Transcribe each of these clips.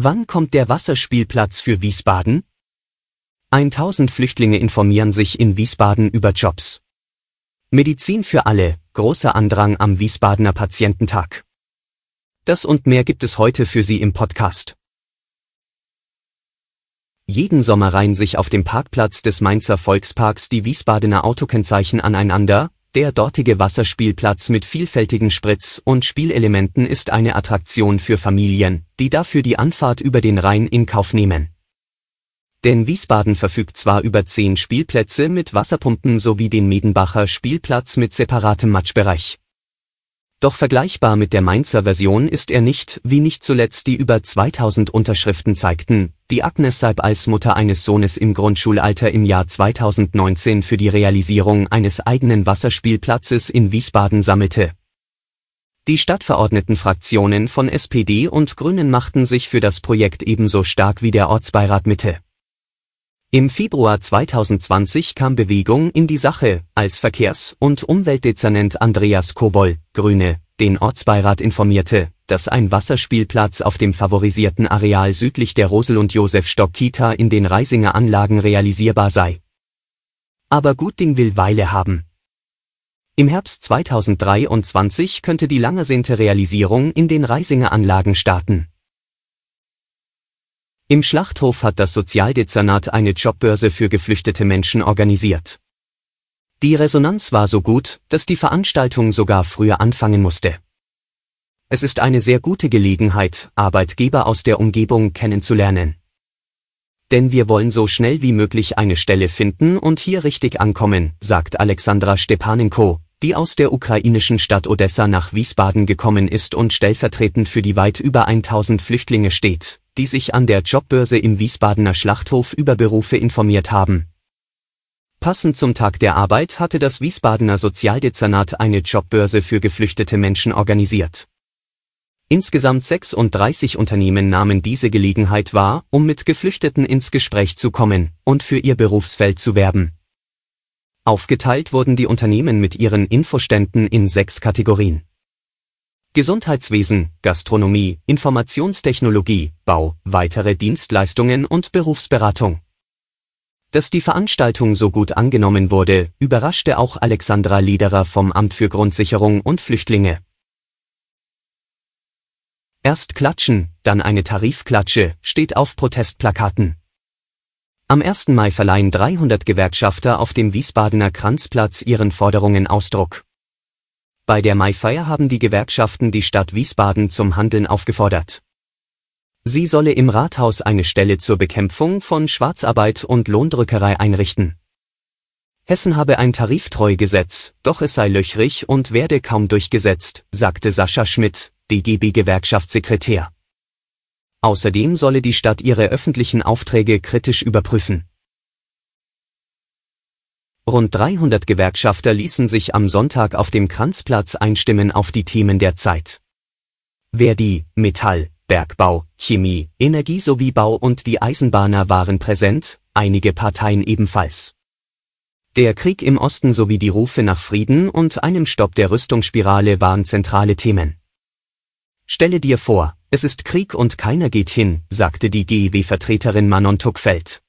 Wann kommt der Wasserspielplatz für Wiesbaden? 1000 Flüchtlinge informieren sich in Wiesbaden über Jobs. Medizin für alle, großer Andrang am Wiesbadener Patiententag. Das und mehr gibt es heute für Sie im Podcast. Jeden Sommer reihen sich auf dem Parkplatz des Mainzer Volksparks die Wiesbadener Autokennzeichen aneinander, der dortige Wasserspielplatz mit vielfältigen Spritz- und Spielelementen ist eine Attraktion für Familien, die dafür die Anfahrt über den Rhein in Kauf nehmen. Denn Wiesbaden verfügt zwar über zehn Spielplätze mit Wasserpumpen sowie den Medenbacher Spielplatz mit separatem Matschbereich. Doch vergleichbar mit der Mainzer Version ist er nicht, wie nicht zuletzt die über 2000 Unterschriften zeigten, die Agnes Seib als Mutter eines Sohnes im Grundschulalter im Jahr 2019 für die Realisierung eines eigenen Wasserspielplatzes in Wiesbaden sammelte. Die Stadtverordnetenfraktionen von SPD und Grünen machten sich für das Projekt ebenso stark wie der Ortsbeirat Mitte. Im Februar 2020 kam Bewegung in die Sache, als Verkehrs- und Umweltdezernent Andreas Kobol, Grüne, den Ortsbeirat informierte, dass ein Wasserspielplatz auf dem favorisierten Areal südlich der Rosel- und Josef-Stock-Kita in den Reisinger Anlagen realisierbar sei. Aber Gutding will Weile haben. Im Herbst 2023 könnte die lang ersehnte Realisierung in den Reisinger Anlagen starten. Im Schlachthof hat das Sozialdezernat eine Jobbörse für geflüchtete Menschen organisiert. Die Resonanz war so gut, dass die Veranstaltung sogar früher anfangen musste. Es ist eine sehr gute Gelegenheit, Arbeitgeber aus der Umgebung kennenzulernen. Denn wir wollen so schnell wie möglich eine Stelle finden und hier richtig ankommen, sagt Alexandra Stepanenko, die aus der ukrainischen Stadt Odessa nach Wiesbaden gekommen ist und stellvertretend für die weit über 1000 Flüchtlinge steht, die sich an der Jobbörse im Wiesbadener Schlachthof über Berufe informiert haben. Passend zum Tag der Arbeit hatte das Wiesbadener Sozialdezernat eine Jobbörse für geflüchtete Menschen organisiert. Insgesamt 36 Unternehmen nahmen diese Gelegenheit wahr, um mit Geflüchteten ins Gespräch zu kommen und für ihr Berufsfeld zu werben. Aufgeteilt wurden die Unternehmen mit ihren Infoständen in sechs Kategorien. Gesundheitswesen, Gastronomie, Informationstechnologie, Bau, weitere Dienstleistungen und Berufsberatung. Dass die Veranstaltung so gut angenommen wurde, überraschte auch Alexandra Liederer vom Amt für Grundsicherung und Flüchtlinge. Erst klatschen, dann eine Tarifklatsche, steht auf Protestplakaten. Am 1. Mai verleihen 300 Gewerkschafter auf dem Wiesbadener Kranzplatz ihren Forderungen Ausdruck. Bei der Maifeier haben die Gewerkschaften die Stadt Wiesbaden zum Handeln aufgefordert. Sie solle im Rathaus eine Stelle zur Bekämpfung von Schwarzarbeit und Lohndrückerei einrichten. Hessen habe ein Tariftreugesetz, doch es sei löchrig und werde kaum durchgesetzt, sagte Sascha Schmidt, DGB-Gewerkschaftssekretär. Außerdem solle die Stadt ihre öffentlichen Aufträge kritisch überprüfen. Rund 300 Gewerkschafter ließen sich am Sonntag auf dem Kranzplatz einstimmen auf die Themen der Zeit. Verdi, Metall, Bergbau, Chemie, Energie sowie Bau und die Eisenbahner waren präsent, einige Parteien ebenfalls. Der Krieg im Osten sowie die Rufe nach Frieden und einem Stopp der Rüstungsspirale waren zentrale Themen. Stelle dir vor, es ist Krieg und keiner geht hin, sagte die GEW-Vertreterin Manon Tuckfeld.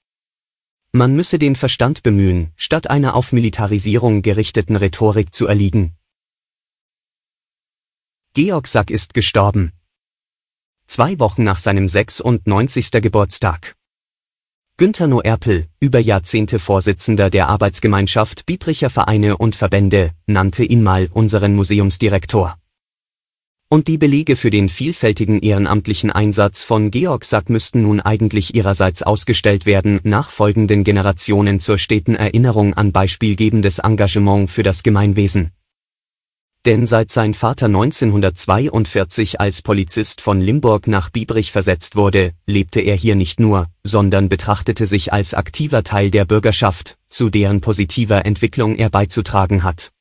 Man müsse den Verstand bemühen, statt einer auf Militarisierung gerichteten Rhetorik zu erliegen. Georg Sack ist gestorben. Zwei Wochen nach seinem 96. Geburtstag. Günter Noerpel, über Jahrzehnte Vorsitzender der Arbeitsgemeinschaft Biebricher Vereine und Verbände, nannte ihn mal unseren Museumsdirektor. Und die Belege für den vielfältigen ehrenamtlichen Einsatz von Georg Sack müssten nun eigentlich ihrerseits ausgestellt werden, nachfolgenden Generationen zur steten Erinnerung an beispielgebendes Engagement für das Gemeinwesen. Denn seit sein Vater 1942 als Polizist von Limburg nach Biebrich versetzt wurde, lebte er hier nicht nur, sondern betrachtete sich als aktiver Teil der Bürgerschaft, zu deren positiver Entwicklung er beizutragen hat.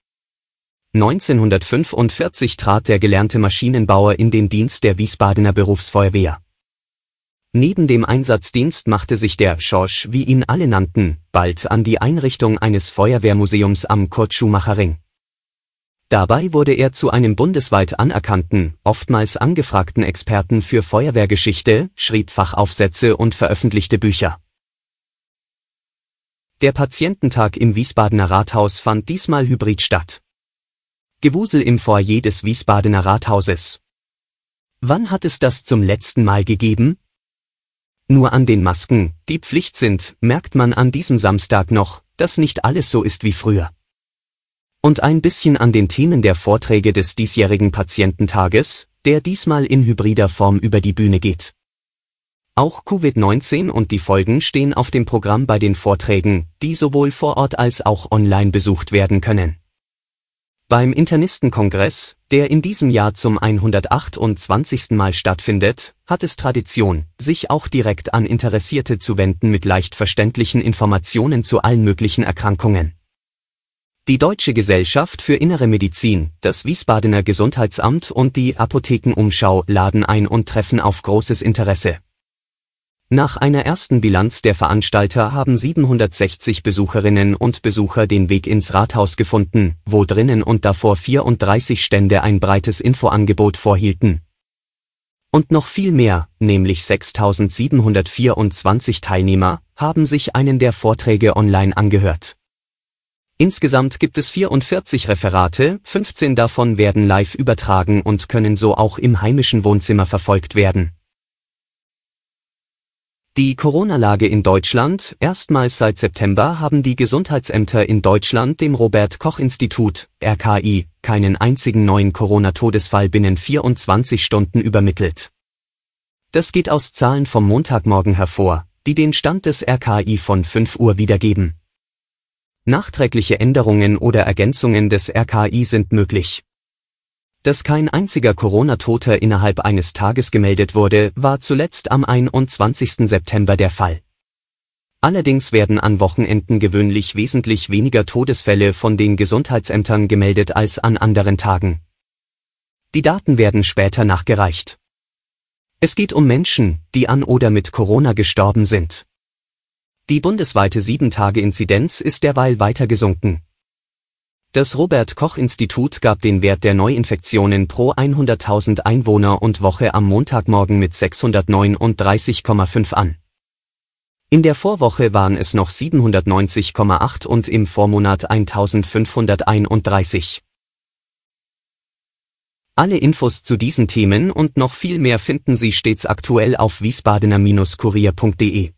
1945 trat der gelernte Maschinenbauer in den Dienst der Wiesbadener Berufsfeuerwehr. Neben dem Einsatzdienst machte sich der Schorsch, wie ihn alle nannten, bald an die Einrichtung eines Feuerwehrmuseums am Kurt-Schumacher-Ring. Dabei wurde er zu einem bundesweit anerkannten, oftmals angefragten Experten für Feuerwehrgeschichte, schrieb Fachaufsätze und veröffentlichte Bücher. Der Patiententag im Wiesbadener Rathaus fand diesmal hybrid statt. Gewusel im Foyer des Wiesbadener Rathauses. Wann hat es das zum letzten Mal gegeben? Nur an den Masken, die Pflicht sind, merkt man an diesem Samstag noch, dass nicht alles so ist wie früher. Und ein bisschen an den Themen der Vorträge des diesjährigen Patiententages, der diesmal in hybrider Form über die Bühne geht. Auch Covid-19 und die Folgen stehen auf dem Programm bei den Vorträgen, die sowohl vor Ort als auch online besucht werden können. Beim Internistenkongress, der in diesem Jahr zum 128. Mal stattfindet, hat es Tradition, sich auch direkt an Interessierte zu wenden mit leicht verständlichen Informationen zu allen möglichen Erkrankungen. Die Deutsche Gesellschaft für Innere Medizin, das Wiesbadener Gesundheitsamt und die Apothekenumschau laden ein und treffen auf großes Interesse. Nach einer ersten Bilanz der Veranstalter haben 760 Besucherinnen und Besucher den Weg ins Rathaus gefunden, wo drinnen und davor 34 Stände ein breites Infoangebot vorhielten. Und noch viel mehr, nämlich 6724 Teilnehmer, haben sich einen der Vorträge online angehört. Insgesamt gibt es 44 Referate, 15 davon werden live übertragen und können so auch im heimischen Wohnzimmer verfolgt werden. Die Corona-Lage in Deutschland Erstmals seit September haben die Gesundheitsämter in Deutschland dem Robert-Koch-Institut (RKI) keinen einzigen neuen Corona-Todesfall binnen 24 Stunden übermittelt. Das geht aus Zahlen vom Montagmorgen hervor, die den Stand des RKI von 5 Uhr wiedergeben. Nachträgliche Änderungen oder Ergänzungen des RKI sind möglich dass kein einziger Corona-Toter innerhalb eines Tages gemeldet wurde, war zuletzt am 21. September der Fall. Allerdings werden an Wochenenden gewöhnlich wesentlich weniger Todesfälle von den Gesundheitsämtern gemeldet als an anderen Tagen. Die Daten werden später nachgereicht. Es geht um Menschen, die an oder mit Corona gestorben sind. Die bundesweite 7-Tage-Inzidenz ist derweil weiter gesunken. Das Robert Koch Institut gab den Wert der Neuinfektionen pro 100.000 Einwohner und Woche am Montagmorgen mit 639,5 an. In der Vorwoche waren es noch 790,8 und im Vormonat 1531. Alle Infos zu diesen Themen und noch viel mehr finden Sie stets aktuell auf wiesbadener-kurier.de.